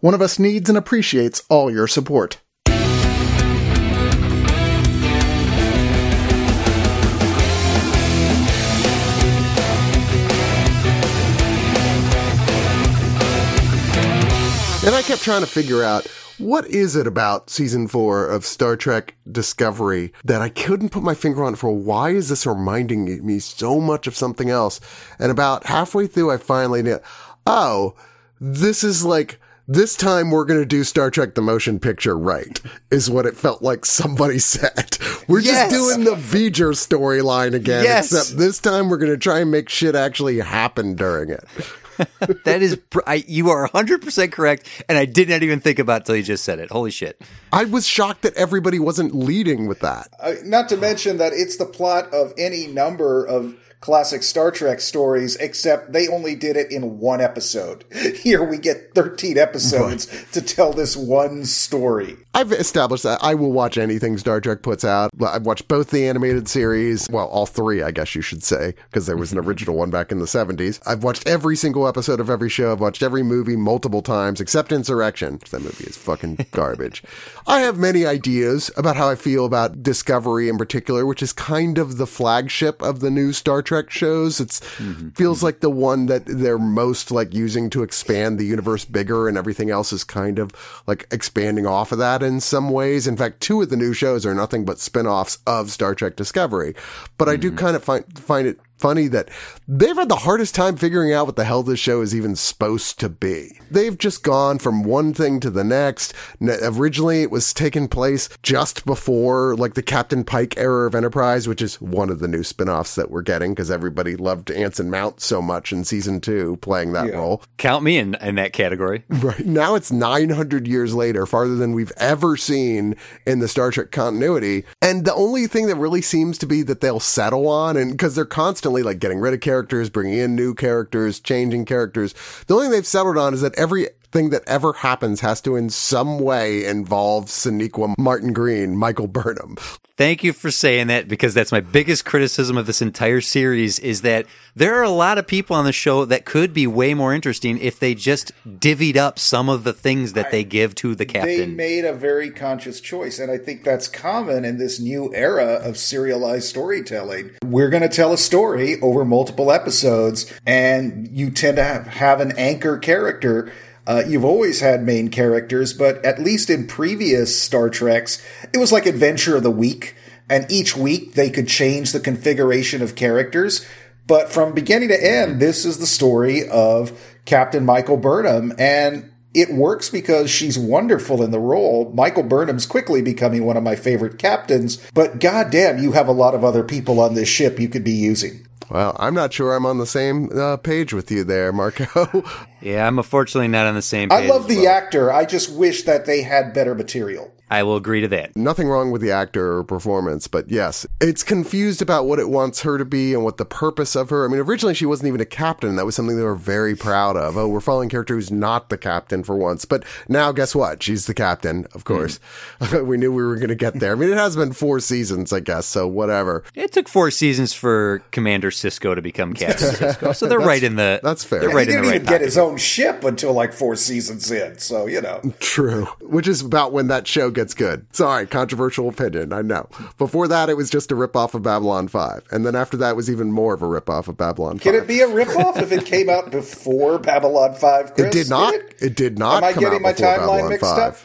One of us needs and appreciates all your support. And I kept trying to figure out what is it about season four of Star Trek Discovery that I couldn't put my finger on for why is this reminding me so much of something else? And about halfway through, I finally knew, oh, this is like, this time we're going to do Star Trek the motion picture right, is what it felt like somebody said. We're Yes. just doing the V'ger storyline again, Yes. except this time we're going to try and make shit actually happen during it. That is, I, you are 100% correct. And I did not even think about it till you just said it. Holy shit. I was shocked that everybody wasn't leading with that. Uh, not to mention that it's the plot of any number of classic Star Trek stories, except they only did it in one episode. Here we get 13 episodes to tell this one story. I've established that I will watch anything Star Trek puts out. I've watched both the animated series, well, all three, I guess you should say, because there was an original one back in the 70s. I've watched every single episode of every show. I've watched every movie multiple times, except Insurrection. That movie is fucking garbage. I have many ideas about how I feel about Discovery in particular, which is kind of the flagship of the new Star Trek shows. It's mm-hmm. feels mm-hmm. like the one that they're most like using to expand the universe bigger and everything else is kind of like expanding off of that in some ways. In fact, two of the new shows are nothing but spin-offs of Star Trek Discovery. But I do mm-hmm. kind of find find it funny that they've had the hardest time figuring out what the hell this show is even supposed to be. They've just gone from one thing to the next. Originally, it was taking place just before like the Captain Pike era of Enterprise, which is one of the new spin-offs that we're getting because everybody loved Anson Mount so much in season two playing that role. Count me in, in that category. Right now, it's 900 years later, farther than we've ever seen in the Star Trek continuity. And the only thing that really seems to be that they'll settle on, and because they're constantly like getting rid of characters, bringing in new characters, changing characters, the only thing they've settled on is that everything that ever happens has to in some way involve Sonequa Martin Green, Michael Burnham. Thank you for saying that because that's my biggest criticism of this entire series is that there are a lot of people on the show that could be way more interesting if they just divvied up some of the things that they give to the captain. They made a very conscious choice, and I think that's common in this new era of serialized storytelling. We're going to tell a story over multiple episodes, and you tend to have, have an anchor character. Uh, you've always had main characters, but at least in previous Star Treks, it was like Adventure of the Week, and each week they could change the configuration of characters. But from beginning to end, this is the story of Captain Michael Burnham, and it works because she's wonderful in the role. Michael Burnham's quickly becoming one of my favorite captains, but goddamn, you have a lot of other people on this ship you could be using. Well, I'm not sure I'm on the same uh, page with you there, Marco. yeah, I'm unfortunately not on the same I love the well. actor. I just wish that they had better material. I will agree to that. Nothing wrong with the actor or performance, but yes, it's confused about what it wants her to be and what the purpose of her. I mean, originally she wasn't even a captain. That was something they were very proud of. Oh, we're following a character who's not the captain for once. But now, guess what? She's the captain, of hmm. course. we knew we were going to get there. I mean, it has been four seasons, I guess, so whatever. It took four seasons for Commander Sisko to become Captain Sisko, so they're right in the. that's fair. They're right he in the didn't right even get pocket. his own ship until like four seasons in, so you know. True. Which is about when that show gets good. Sorry, controversial opinion, I know. Before that, it was just a ripoff of Babylon 5. And then after that, it was even more of a ripoff of Babylon 5. Can it be a ripoff if it came out before Babylon 5, Chris? It did not. it? It did not. Am I come getting out my timeline Babylon mixed 5. up?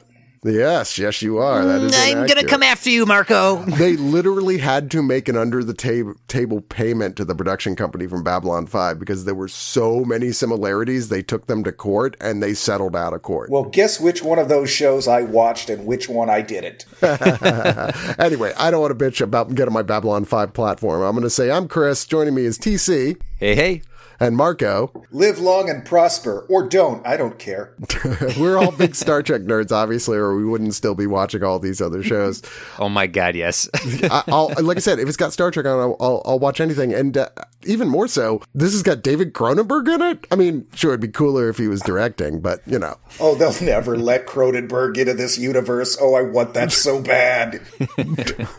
Yes, yes, you are. That is. come after you, Marco. They literally had to make an under the tab- table payment to the production company from Babylon 5 because there were so many similarities. They took them to court and they settled out of court. Well, guess which one of those shows I watched and which one I didn't. anyway, I don't want to bitch about getting my Babylon 5 platform. I'm going to say I'm Chris. Joining me is TC. Hey, hey. And Marco. Live long and prosper, or don't. I don't care. We're all big Star Trek nerds, obviously, or we wouldn't still be watching all these other shows. Oh my God, yes. I, will like I said, if it's got Star Trek on, I'll, I'll, I'll watch anything. And uh, even more so, this has got David Cronenberg in it. I mean, sure, it'd be cooler if he was directing, but you know. Oh, they'll never let Cronenberg into this universe. Oh, I want that so bad.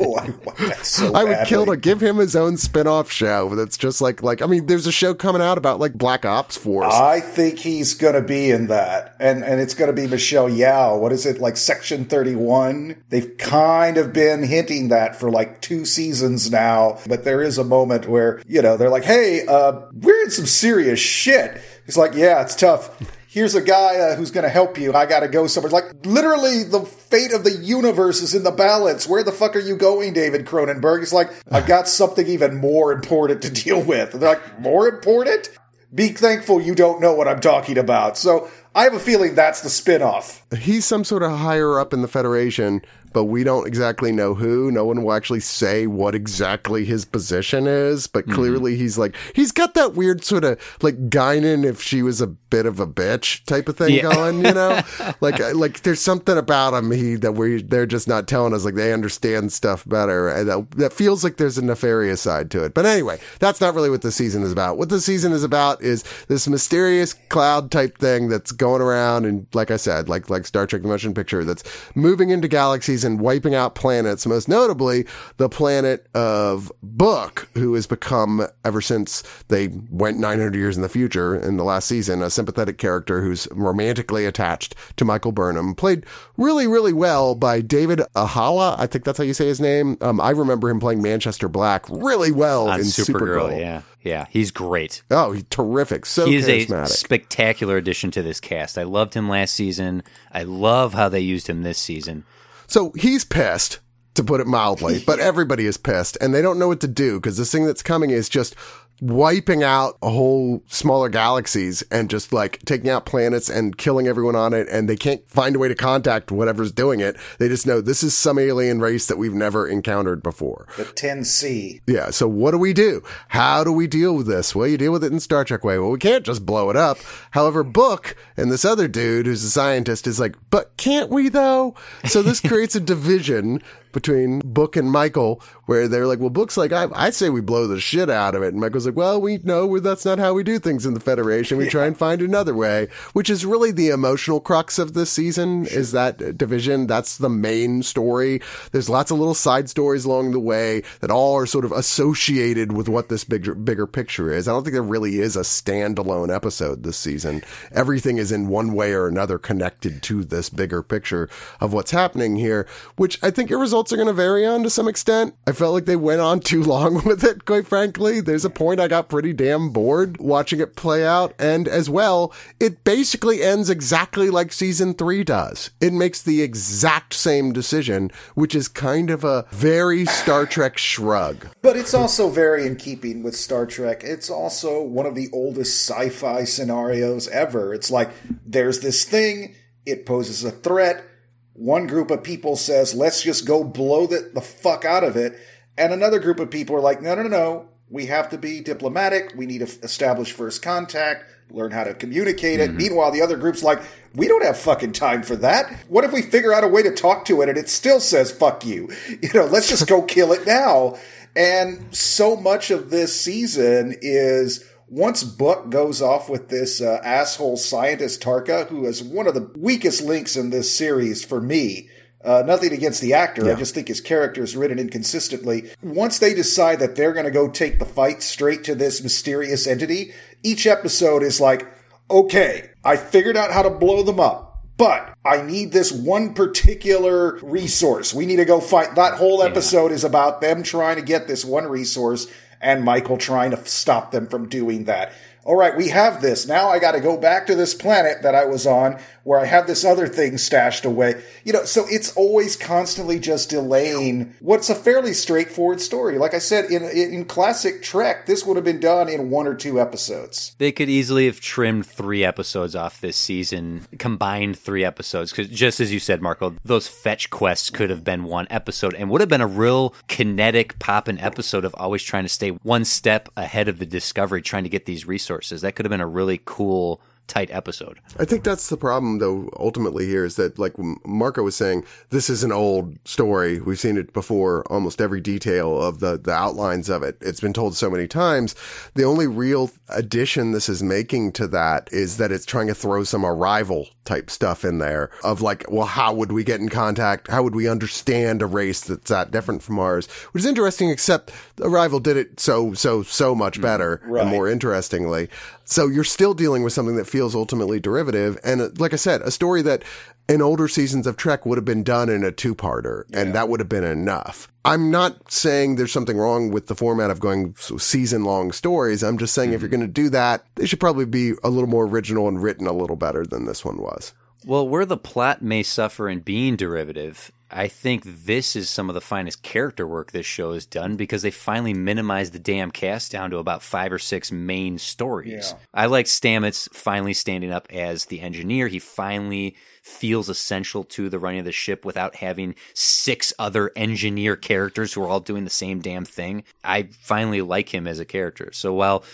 oh, I want that so. I would badly. kill to give him his own spin-off show that's just like like I mean, there's a show coming out about like Black Ops Force. I think he's going to be in that, and and it's going to be Michelle Yeoh. What is it like? Section Thirty One. They've kind of been hinting that for like two seasons now, but there is a moment where you know they're like, "Hey, uh, we're in some serious shit." He's like, "Yeah, it's tough." Here's a guy uh, who's going to help you. I got to go somewhere. Like literally, the fate of the universe is in the balance. Where the fuck are you going, David Cronenberg? He's like, I've got something even more important to deal with. And they're like, more important? Be thankful you don't know what I'm talking about. So I have a feeling that's the spinoff. He's some sort of higher up in the Federation, but we don't exactly know who. No one will actually say what exactly his position is, but Mm-hmm. clearly he's like, he's got that weird sort of like Guinan if she was a bit of a bitch type of thing Yeah. going, you know? like, uh, like there's something about him he that we they're just not telling us, like they understand stuff better. And that, that feels like there's a nefarious side to it. But anyway, that's not really what the season is about. What the season is about is this mysterious cloud type thing that's going around and like I said, like like Star Trek the motion picture that's moving into galaxies and wiping out planets, most notably the planet of Book, who has become ever since they went 900 years in the future in the last season, a sympathetic character who's romantically attached to Michael Burnham, played really really well by David Ajala. I think that's how you say his name. Um, I remember him playing Manchester Black really well in Supergirl, Supergirl. yeah. Yeah, he's great. Oh, he's terrific. So he is a spectacular addition to this cast. I loved him last season. I love how they used him this season. So he's pissed, to put it mildly, but everybody is pissed and they don't know what to do because this thing that's coming is just wiping out a whole smaller galaxies and just like taking out planets and killing everyone on it. And they can't find a way to contact whatever's doing it. They just know this is some alien race that we've never encountered before. The 10C. Yeah. So what do we do? How do we deal with this? Well, you deal with it in Star Trek way. Well, we can't just blow it up. However, Book and this other dude who's a scientist is like, but can't we though? So this creates a division between Book and Michael where they're like, well, Book's like, I, I say we blow the shit out of it. And Michael's like, well, we know that's not how we do things in the Federation. We try and find another way, which is really the emotional crux of this season is that division. That's the main story. There's lots of little side stories along the way that all are sort of associated with what this bigger, bigger picture is. I don't think there really is a standalone episode this season. Everything is in one way or another connected to this bigger picture of what's happening here, which I think your results are going to vary on to some extent. I felt like they went on too long with it, quite frankly. There's a point I got pretty damn bored watching it play out. And as well, it basically ends exactly like season three does. It makes the exact same decision, which is kind of a very Star Trek shrug. But it's also very in keeping with Star Trek. It's also one of the oldest sci fi scenarios ever. It's like there's this thing, it poses a threat. One group of people says, let's just go blow the, the fuck out of it. And another group of people are like, no, no, no, no. We have to be diplomatic. We need to establish first contact, learn how to communicate it. Mm-hmm. Meanwhile, the other group's like, we don't have fucking time for that. What if we figure out a way to talk to it and it still says fuck you? You know, let's just go kill it now. And so much of this season is once Book goes off with this uh, asshole scientist Tarka, who is one of the weakest links in this series for me. Uh, nothing against the actor. I just think his character is written inconsistently. Once they decide that they're going to go take the fight straight to this mysterious entity, each episode is like, okay, I figured out how to blow them up, but I need this one particular resource. We need to go find that whole episode is about them trying to get this one resource and Michael trying to stop them from doing that. All right, we have this. Now I got to go back to this planet that I was on where I have this other thing stashed away. You know, so it's always constantly just delaying what's a fairly straightforward story. Like I said, in in classic Trek, this would have been done in one or two episodes. They could easily have trimmed three episodes off this season, combined three episodes, because just as you said, Marco, those fetch quests could have been one episode and would have been a real kinetic popping episode of always trying to stay one step ahead of the discovery, trying to get these resources. That could have been a really cool tight episode. I think that's the problem, though, ultimately here is that, like Marco was saying, this is an old story. We've seen it before, almost every detail of the, the outlines of it. It's been told so many times. The only real addition this is making to that is that it's trying to throw some arrival type stuff in there of like, well, how would we get in contact? How would we understand a race that's that different from ours? Which is interesting, except Arrival did it so, so, so much mm. better Right. and more interestingly. So you're still dealing with something that feels ultimately derivative. And uh, like I said, a story that in older seasons of Trek would have been done in a two parter and that would have been enough. I'm not saying there's something wrong with the format of going season long stories. I'm just saying if you're going to do that, they should probably be a little more original and written a little better than this one was. Well, where the plot may suffer in being derivative, I think this is some of the finest character work this show has done because they finally minimized the damn cast down to about five or six main stories. Yeah. I like Stamets finally standing up as the engineer. He finally feels essential to the running of the ship without having six other engineer characters who are all doing the same damn thing. I finally like him as a character. So while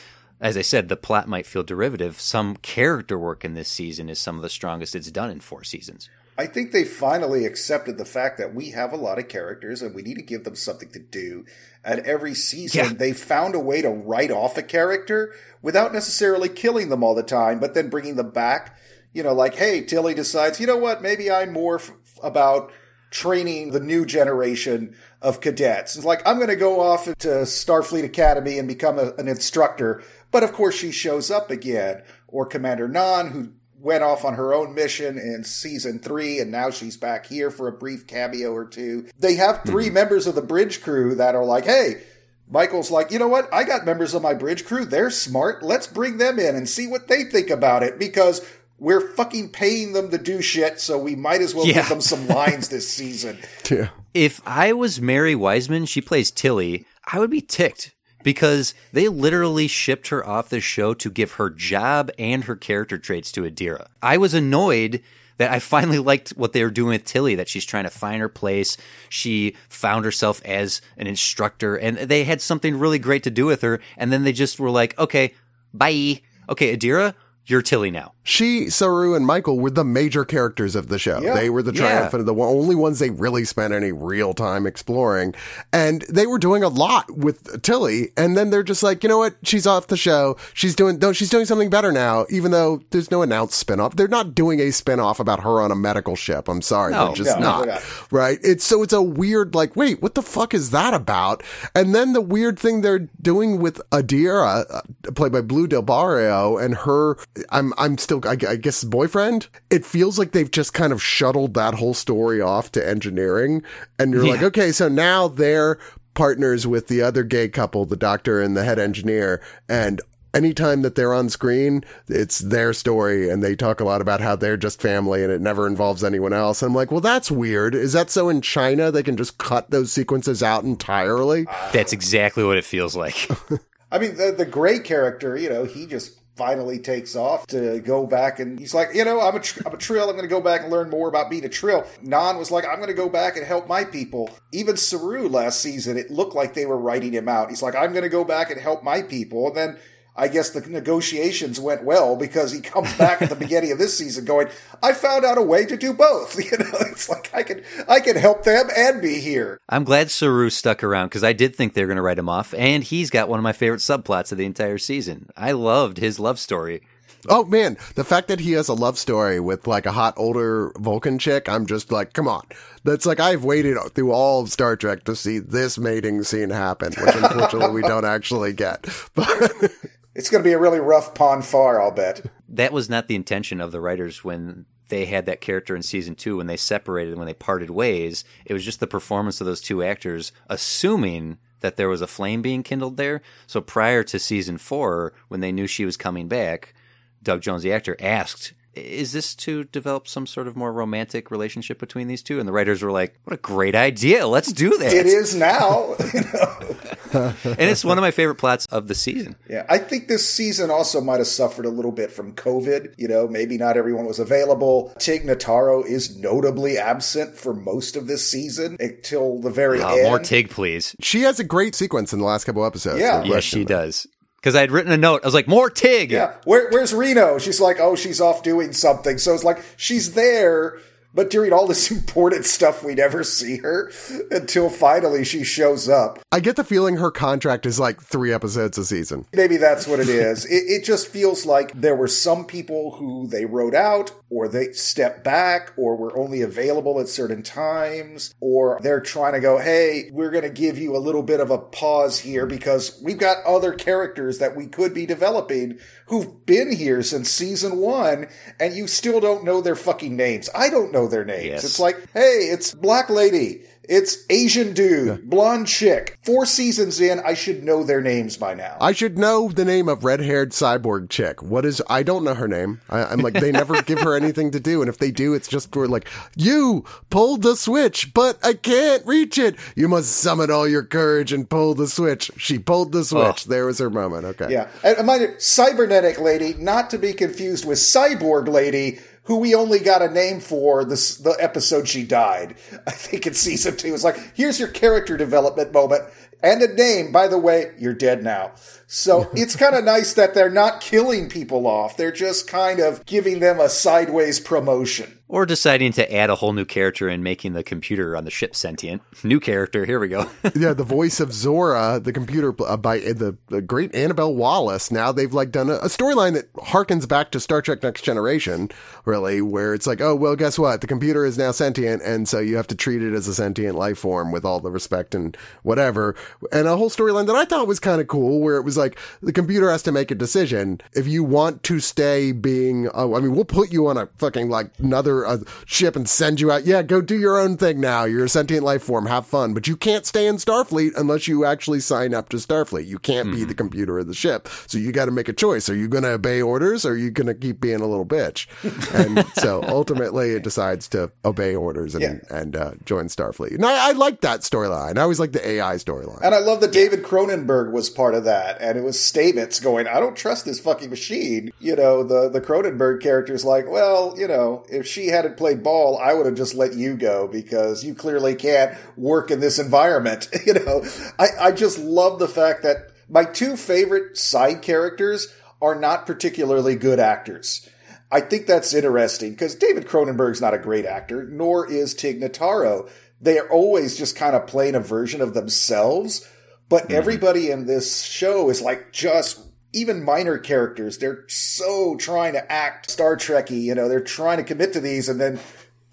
as I said, the plot might feel derivative. Some character work in this season is some of the strongest it's done in four seasons. I think they finally accepted the fact that we have a lot of characters and we need to give them something to do. And every season, Yeah. they found a way to write off a character without necessarily killing them all the time, but then bringing them back. You know, like, hey, Tilly decides, you know what, maybe I'm more f- about training the new generation of cadets. It's like, I'm going to go off to Starfleet Academy and become a, an instructor. But of course, she shows up again. Or Commander Nhan, who went off on her own mission in season three, and now she's back here for a brief cameo or two. They have 3 mm-hmm. members of the bridge crew that are like, hey, Michael's like, you know what? I got members of my bridge crew. They're smart. Let's bring them in and see what they think about it because we're fucking paying them to do shit, so we might as well Yeah. give them some lines this season. Yeah. If I was Mary Wiseman, she plays Tilly, I would be ticked because they literally shipped her off the show to give her job and her character traits to Adira. I was annoyed that I finally liked what they were doing with Tilly, that she's trying to find her place. She found herself as an instructor and they had something really great to do with her. And then they just were like, okay, bye. Okay, Adira, you're Tilly now. She, Saru, and Michael were the major characters of the show. Yeah. They were the Yeah. triumphant, the only ones they really spent any real time exploring. And they were doing a lot with Tilly. And then they're just like, you know what? She's off the show. She's doing, no, she's doing something better now, even though there's no announced spinoff. They're not doing a spinoff about her on a medical ship. I'm sorry. No. they're just No, not. they're not. Right. It's so it's a weird, like, wait, what the fuck is that about? And then the weird thing they're doing with Adira, uh, played by Blu Del Barrio, and her, I'm, I'm still, I, I guess, boyfriend. It feels like they've just kind of shuttled that whole story off to engineering. And you're like, okay, so now they're partners with the other gay couple, the doctor and the head engineer. And anytime that they're on screen, it's their story and they talk a lot about how they're just family and it never involves anyone else. I'm like, well, that's weird. Is that so in China they can just cut those sequences out entirely? That's exactly what it feels like. I mean, the, the gray character, you know, he just finally takes off to go back and he's like, you know, I'm a, tr- I'm a trill. I'm going to go back and learn more about being a trill. Nhan was like, I'm going to go back and help my people. Even Saru last season, it looked like they were writing him out. He's like, I'm going to go back and help my people. And then I guess the negotiations went well because he comes back at the beginning of this season going, I found out a way to do both. You know, it's like I can, I can help them and be here. I'm glad Saru stuck around because I did think they were going to write him off, and he's got one of my favorite subplots of the entire season. I loved his love story. Oh man, the fact that he has a love story with like a hot older Vulcan chick, I'm just like, come on. That's like I've waited through all of Star Trek to see this mating scene happen, which unfortunately we don't actually get. But It's going to be a really rough pon farr, I'll bet. That was not the intention of the writers when they had that character in season two, when they separated, when they parted ways. It was just the performance of those two actors, assuming that there was a flame being kindled there. So prior to season four, when they knew she was coming back, Doug Jones, the actor, asked is this to develop some sort of more romantic relationship between these two? And the writers were like, "What a great idea! Let's do that." It is now. you know? and it's one of my favorite plots of the season. Yeah, I think this season also might have suffered a little bit from COVID. You know, maybe not everyone was available. Tig Notaro is notably absent for most of this season until the very Uh, end. more Tig, please. She has a great sequence in the last couple episodes. Yeah. no Yes, question. she does. Because I had written a note. I was like, "More Tig." Yeah, Where, where's Reno? She's like, oh, she's off doing something. So it's like she's there, but during all this important stuff, we never see her until finally she shows up. I get the feeling her contract is like three episodes a season. Maybe that's what it is. it, it just feels like there were some people who they wrote out, or they stepped back, or were only available at certain times, or they're trying to go, hey, we're going to give you a little bit of a pause here because we've got other characters that we could be developing who've been here since season one, and you still don't know their fucking names. I don't know their names. Yes. It's like, hey, it's Black Lady. It's Asian dude, blonde chick. Four seasons in, I should know their names by now. I should know the name of red-haired cyborg chick. What is? I don't know her name. I, I'm like they never give her anything to do, and if they do, it's just we're like you pulled the switch, but I can't reach it. You must summon all your courage and pull the switch. She pulled the oh. switch. There was her moment. Okay. Yeah. And and mind you, cybernetic lady, not to be confused with cyborg lady, who we only got a name for this the episode she died. I think in season two. It's like, here's your character development moment. And a name, by the way, you're dead now. So it's kind of nice that they're not killing people off. They're just kind of giving them a sideways promotion. Or deciding to add a whole new character and making the computer on the ship sentient. New character. Here we go. yeah, the voice of Zora, the computer uh, by uh, the, the great Annabelle Wallis. Now they've like done a, a storyline that harkens back to Star Trek Next Generation, really, where it's like, oh, well, guess what? The computer is now sentient, and so you have to treat it as a sentient life form with all the respect and whatever. And a whole storyline that I thought was kind of cool, where it was like the computer has to make a decision. If you want to stay being, oh, I mean, we'll put you on a fucking like another uh, ship and send you out. Yeah, go do your own thing now. You're a sentient life form. Have fun. But you can't stay in Starfleet unless you actually sign up to Starfleet. You can't be the computer of the ship. So you got to make a choice. Are you going to obey orders or are you going to keep being a little bitch? And so ultimately it decides to obey orders and, Yeah. and uh, join Starfleet. And I, I like that storyline. I always like the AI storyline. And I love that David Cronenberg was part of that. And it was Stamets going, I don't trust this fucking machine. You know, the, the Cronenberg character's like, well, you know, if she hadn't played ball, I would have just let you go because you clearly can't work in this environment. you know, I, I just love the fact that my two favorite side characters are not particularly good actors. I think that's interesting because David Cronenberg's not a great actor, nor is Tig Notaro. They are always just kind of playing a version of themselves, but mm-hmm. everybody in this show is like just even minor characters. They're so trying to act Star Trekky, you know, they're trying to commit to these, and then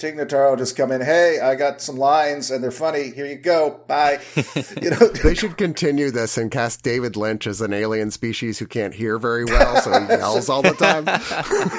Tig Notaro just come in, hey, I got some lines and they're funny. Here you go. Bye. you know, They should continue this and cast David Lynch as an alien species who can't hear very well, so he yells all the time.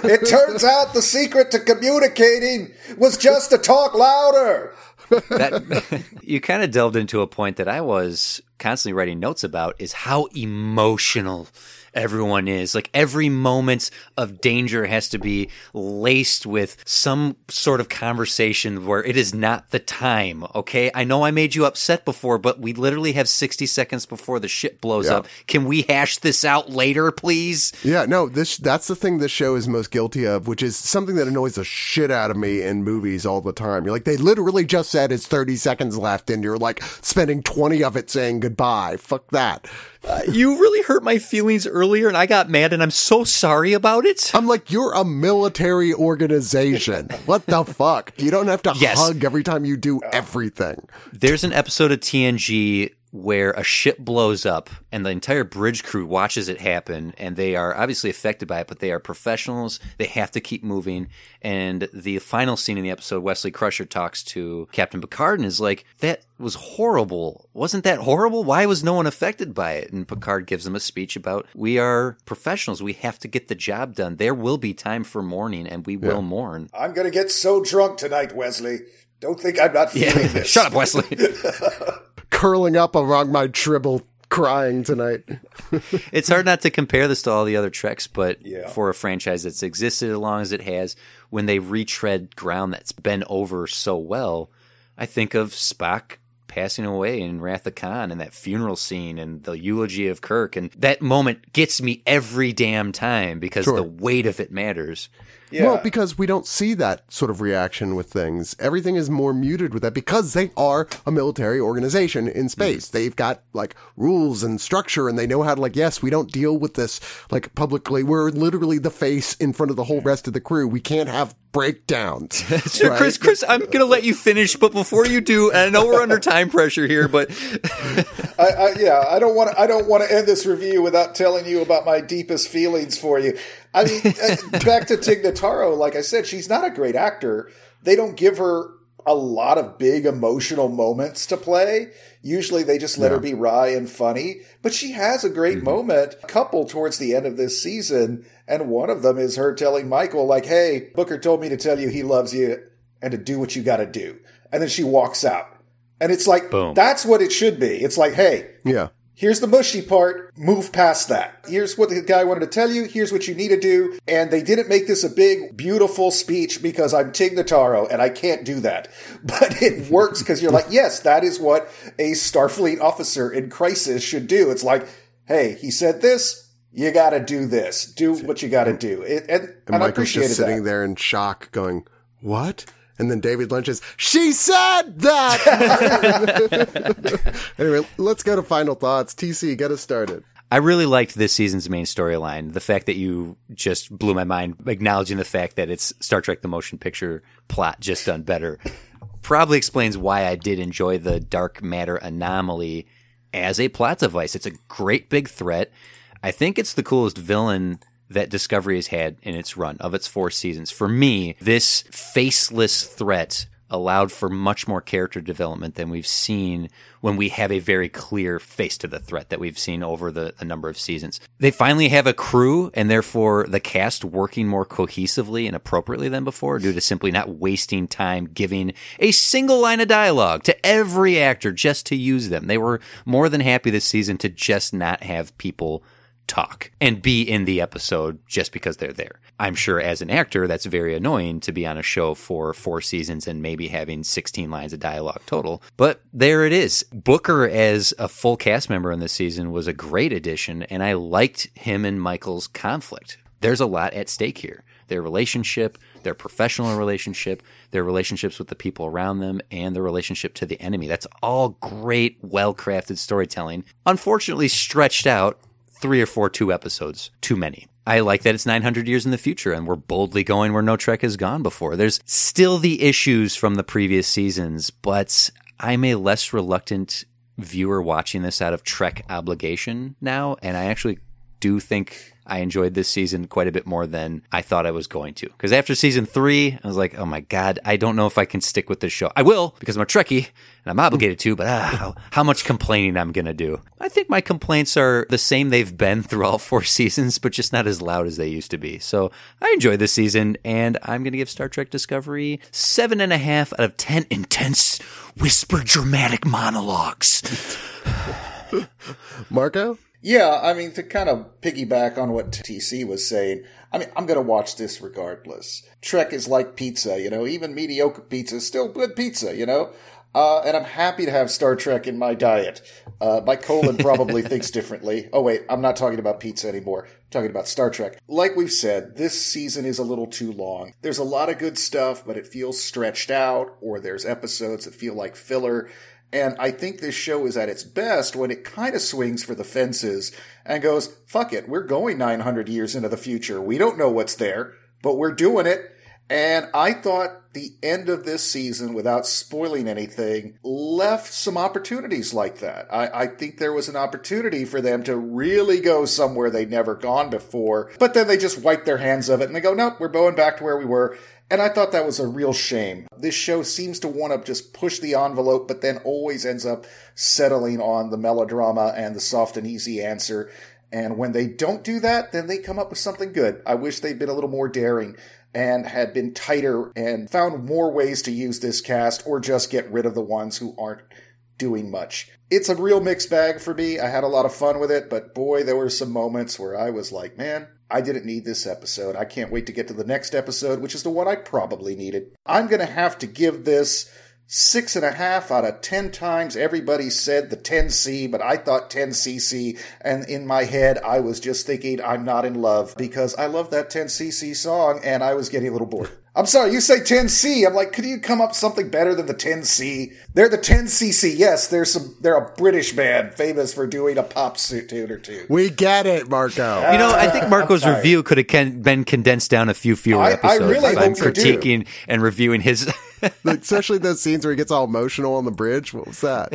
it turns out the secret to communicating was just to talk louder. That you kind of delved into a point that I was constantly writing notes about is how emotional everyone is. Like every moment of danger has to be laced with some sort of conversation where it is not the time. Okay. I know I made you upset before, but we literally have 60 seconds before the ship blows Yeah. up. Can we hash this out later, please? Yeah, no, this that's the thing this show is most guilty of, which is something that annoys the shit out of me in movies all the time. You're like, they literally just said it's 30 seconds left, and you're like spending 20 of it saying goodbye. Fuck that. Uh, you really hurt my feelings earlier and I got mad and I'm so sorry about it. I'm like, you're a military organization. what the fuck? You don't have to Yes. hug every time you do everything. There's an episode of TNG where a ship blows up and the entire bridge crew watches it happen and they are obviously affected by it, but they are professionals. They have to keep moving. And the final scene in the episode, Wesley Crusher talks to Captain Picard and is like, that was horrible. Wasn't that horrible? Why was no one affected by it? And Picard gives them a speech about, we are professionals. We have to get the job done. There will be time for mourning and we will mourn. I'm going to get so drunk tonight, Wesley. Don't think I'm not feeling this. Shut up, Wesley. Curling up around my tribble crying tonight. it's hard not to compare this to all the other Treks, but Yeah. for a franchise that's existed as long as it has, when they retread ground that's been over so well, I think of Spock passing away in Wrath of Khan and that funeral scene and the eulogy of Kirk. And that moment gets me every damn time because Sure. the weight of it matters. Yeah. Well, because we don't see that sort of reaction with things. Everything is more muted with that because they are a military organization in mm. space. They've got like rules and structure and they know how to like, yes, we don't deal with this like publicly. We're literally the face in front of the whole rest of the crew. We can't have breakdowns. Sure, right? Chris, Chris, I'm going to let you finish, but before you do, and I know we're under time pressure here, but I, I, yeah, I don't want to. I don't want to end this review without telling you about my deepest feelings for you. I mean, uh, back to Tig Notaro. Like I said, she's not a great actor. They don't give her a lot of big emotional moments to play. Usually, they just let her be wry and funny. But she has a great moment, a couple towards the end of this season, and one of them is her telling Michael, like, "Hey, Booker told me to tell you he loves you and to do what you got to do." And then she walks out. And it's like, Boom. that's what it should be. It's like, hey, yeah. Here's the mushy part. Move past that. Here's what the guy wanted to tell you. Here's what you need to do. And they didn't make this a big, beautiful speech because I'm Tig Notaro and I can't do that. But it works because you're like, yes, that is what a Starfleet officer in crisis should do. It's like, hey, he said this. You got to do this. Do what you got to do. It, and, and, Michael's just sitting that. there in shock going, what? And then David Lynch is, she said that. anyway, let's go to final thoughts. TC, get us started. I really liked this season's main storyline. The fact that you just blew my mind, acknowledging the fact that it's Star Trek the Motion Picture plot just done better, probably explains why I did enjoy the dark matter anomaly as a plot device. It's a great big threat. I think it's the coolest villain that Discovery has had in its run of its four seasons. For me, this faceless threat allowed for much more character development than we've seen when we have a very clear face to the threat that we've seen over the, the number of seasons. They finally have a crew and therefore the cast working more cohesively and appropriately than before due to simply not wasting time giving a single line of dialogue to every actor just to use them. They were more than happy this season to just not have people talk and be in the episode just because they're there. I'm sure as an actor, that's very annoying to be on a show for four seasons and maybe having 16 lines of dialogue total. But there it is. Booker as a full cast member in this season was a great addition, and I liked him and Michael's conflict. There's a lot at stake here. Their relationship, their professional relationship, their relationships with the people around them, and their relationship to the enemy. That's all great, well crafted storytelling. Unfortunately, stretched out three or four two episodes too many. I like that it's 900 years in the future and we're boldly going where no Trek has gone before. There's still the issues from the previous seasons, but I'm a less reluctant viewer watching this out of Trek obligation now. And I actually do think I enjoyed this season quite a bit more than I thought I was going to. Because after season three, I was like, oh my God, I don't know if I can stick with this show. I will because I'm a Trekkie and I'm obligated to, but ah, how, how much complaining I'm going to do. I think my complaints are the same they've been through all four seasons, but just not as loud as they used to be. So I enjoyed this season and I'm going to give Star Trek Discovery seven and a half out of 10 intense, whispered dramatic monologues. Marco? Yeah, I mean, to kind of piggyback on what TC was saying, I mean, I'm going to watch this regardless. Trek is like pizza, you know, even mediocre pizza is still good pizza, you know? Uh, and I'm happy to have Star Trek in my diet. Uh, my colon probably thinks differently. Oh, wait, I'm not talking about pizza anymore. I'm talking about Star Trek. Like we've said, this season is a little too long. There's a lot of good stuff, but it feels stretched out, or there's episodes that feel like filler. And I think this show is at its best when it kind of swings for the fences and goes, fuck it, we're going 900 years into the future. We don't know what's there, but we're doing it. And I thought the end of this season, without spoiling anything, left some opportunities like that. I, I think there was an opportunity for them to really go somewhere they'd never gone before, but then they just wipe their hands of it and they go, nope, we're going back to where we were. And I thought that was a real shame. This show seems to want to just push the envelope, but then always ends up settling on the melodrama and the soft and easy answer. And when they don't do that, then they come up with something good. I wish they'd been a little more daring and had been tighter and found more ways to use this cast or just get rid of the ones who aren't doing much. It's a real mixed bag for me. I had a lot of fun with it, but boy, there were some moments where I was like, man, I didn't need this episode. I can't wait to get to the next episode, which is the one I probably needed. I'm going to have to give this six and a half out of ten times. Everybody said the 10C, but I thought 10cc. And in my head, I was just thinking, I'm not in love because I love that 10cc song and I was getting a little bored. I'm sorry, you say 10C. I'm like, could you come up with something better than the 10C? They're the 10cc. Yes, they're some. They're a British band famous for doing a pop suit tune or two. We get it, Marco. You know, I think Marco's review could have can, been condensed down a few fewer I- I episodes really by hope you do. critiquing and reviewing his. Especially those scenes where he gets all emotional on the bridge. What was that?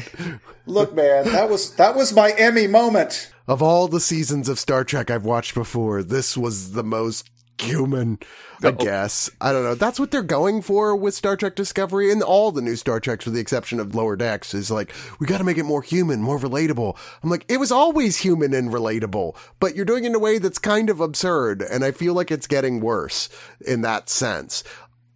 Look, man, that was that was my Emmy moment. Of all the seasons of Star Trek I've watched before, this was the most human, I guess. I don't know. That's what they're going for with Star Trek Discovery and all the new Star Treks, with the exception of Lower Decks, is like, we got to make it more human, more relatable. I'm like, it was always human and relatable, but you're doing it in a way that's kind of absurd. And I feel like it's getting worse in that sense.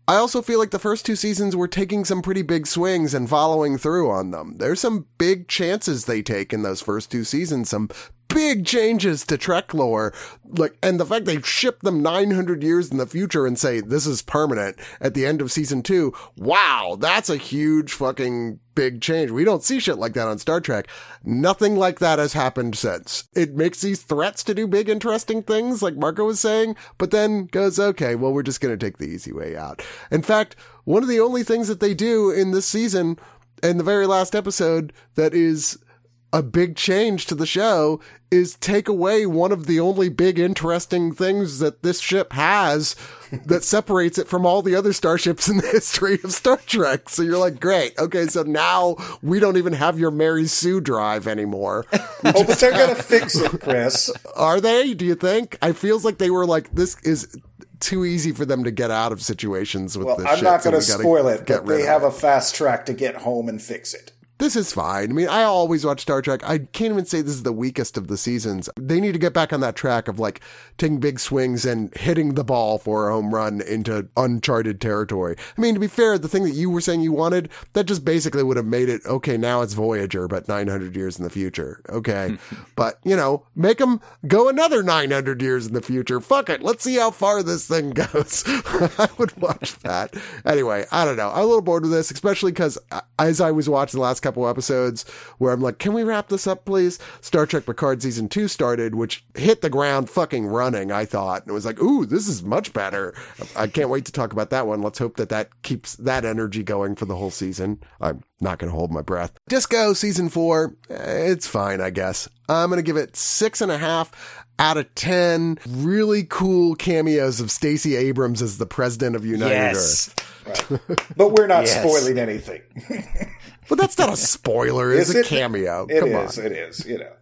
I also feel like the first two seasons were taking some pretty big swings and following through on them. There's some big chances they take in those first two seasons, some big changes to Trek lore. Like, and the fact they ship them 900 years in the future and say this is permanent at the end of season two. Wow, that's a huge fucking big change. We don't see shit like that on Star Trek. Nothing like that has happened since. It makes these threats to do big, interesting things, like Marco was saying, but then goes, okay, well, we're just going to take the easy way out. In fact, one of the only things that they do in this season, in the very last episode, that is a big change to the show is take away one of the only big interesting things that this ship has that separates it from all the other starships in the history of Star Trek. So you're like, great. Okay. So now we don't even have your Mary Sue drive anymore. Oh, but they're gonna fix it, Chris. Are they? Do you think? I feels like they were like, this is too easy for them to get out of situations with Well, this I'm shit, not gonna gotta spoil it, but they have it. a fast track to get home and fix it. This is fine. I mean, I always watch Star Trek. I can't even say this is the weakest of the seasons. They need to get back on that track of like taking big swings and hitting the ball for a home run into uncharted territory. I mean, to be fair, the thing that you were saying you wanted, that just basically would have made it okay, now it's Voyager, but 900 years in the future. Okay. but, you know, make them go another 900 years in the future. Fuck it. Let's see how far this thing goes. I would watch that. Anyway, I don't know. I'm a little bored with this, especially because uh, as I was watching the last couple episodes where I'm like, can we wrap this up, please? Star Trek Picard season two started, which hit the ground fucking running, I thought. And it was like, ooh, this is much better. I can't wait to talk about that one. Let's hope that that keeps that energy going for the whole season. I'm not going to hold my breath. Disco season four, eh, it's fine, I guess. I'm going to give it six and a half out of 10 really cool cameos of Stacey Abrams as the president of United Earth. But we're not Yes. spoiling anything. But that's not a spoiler, Is a it? cameo. It Come is. It is. You know.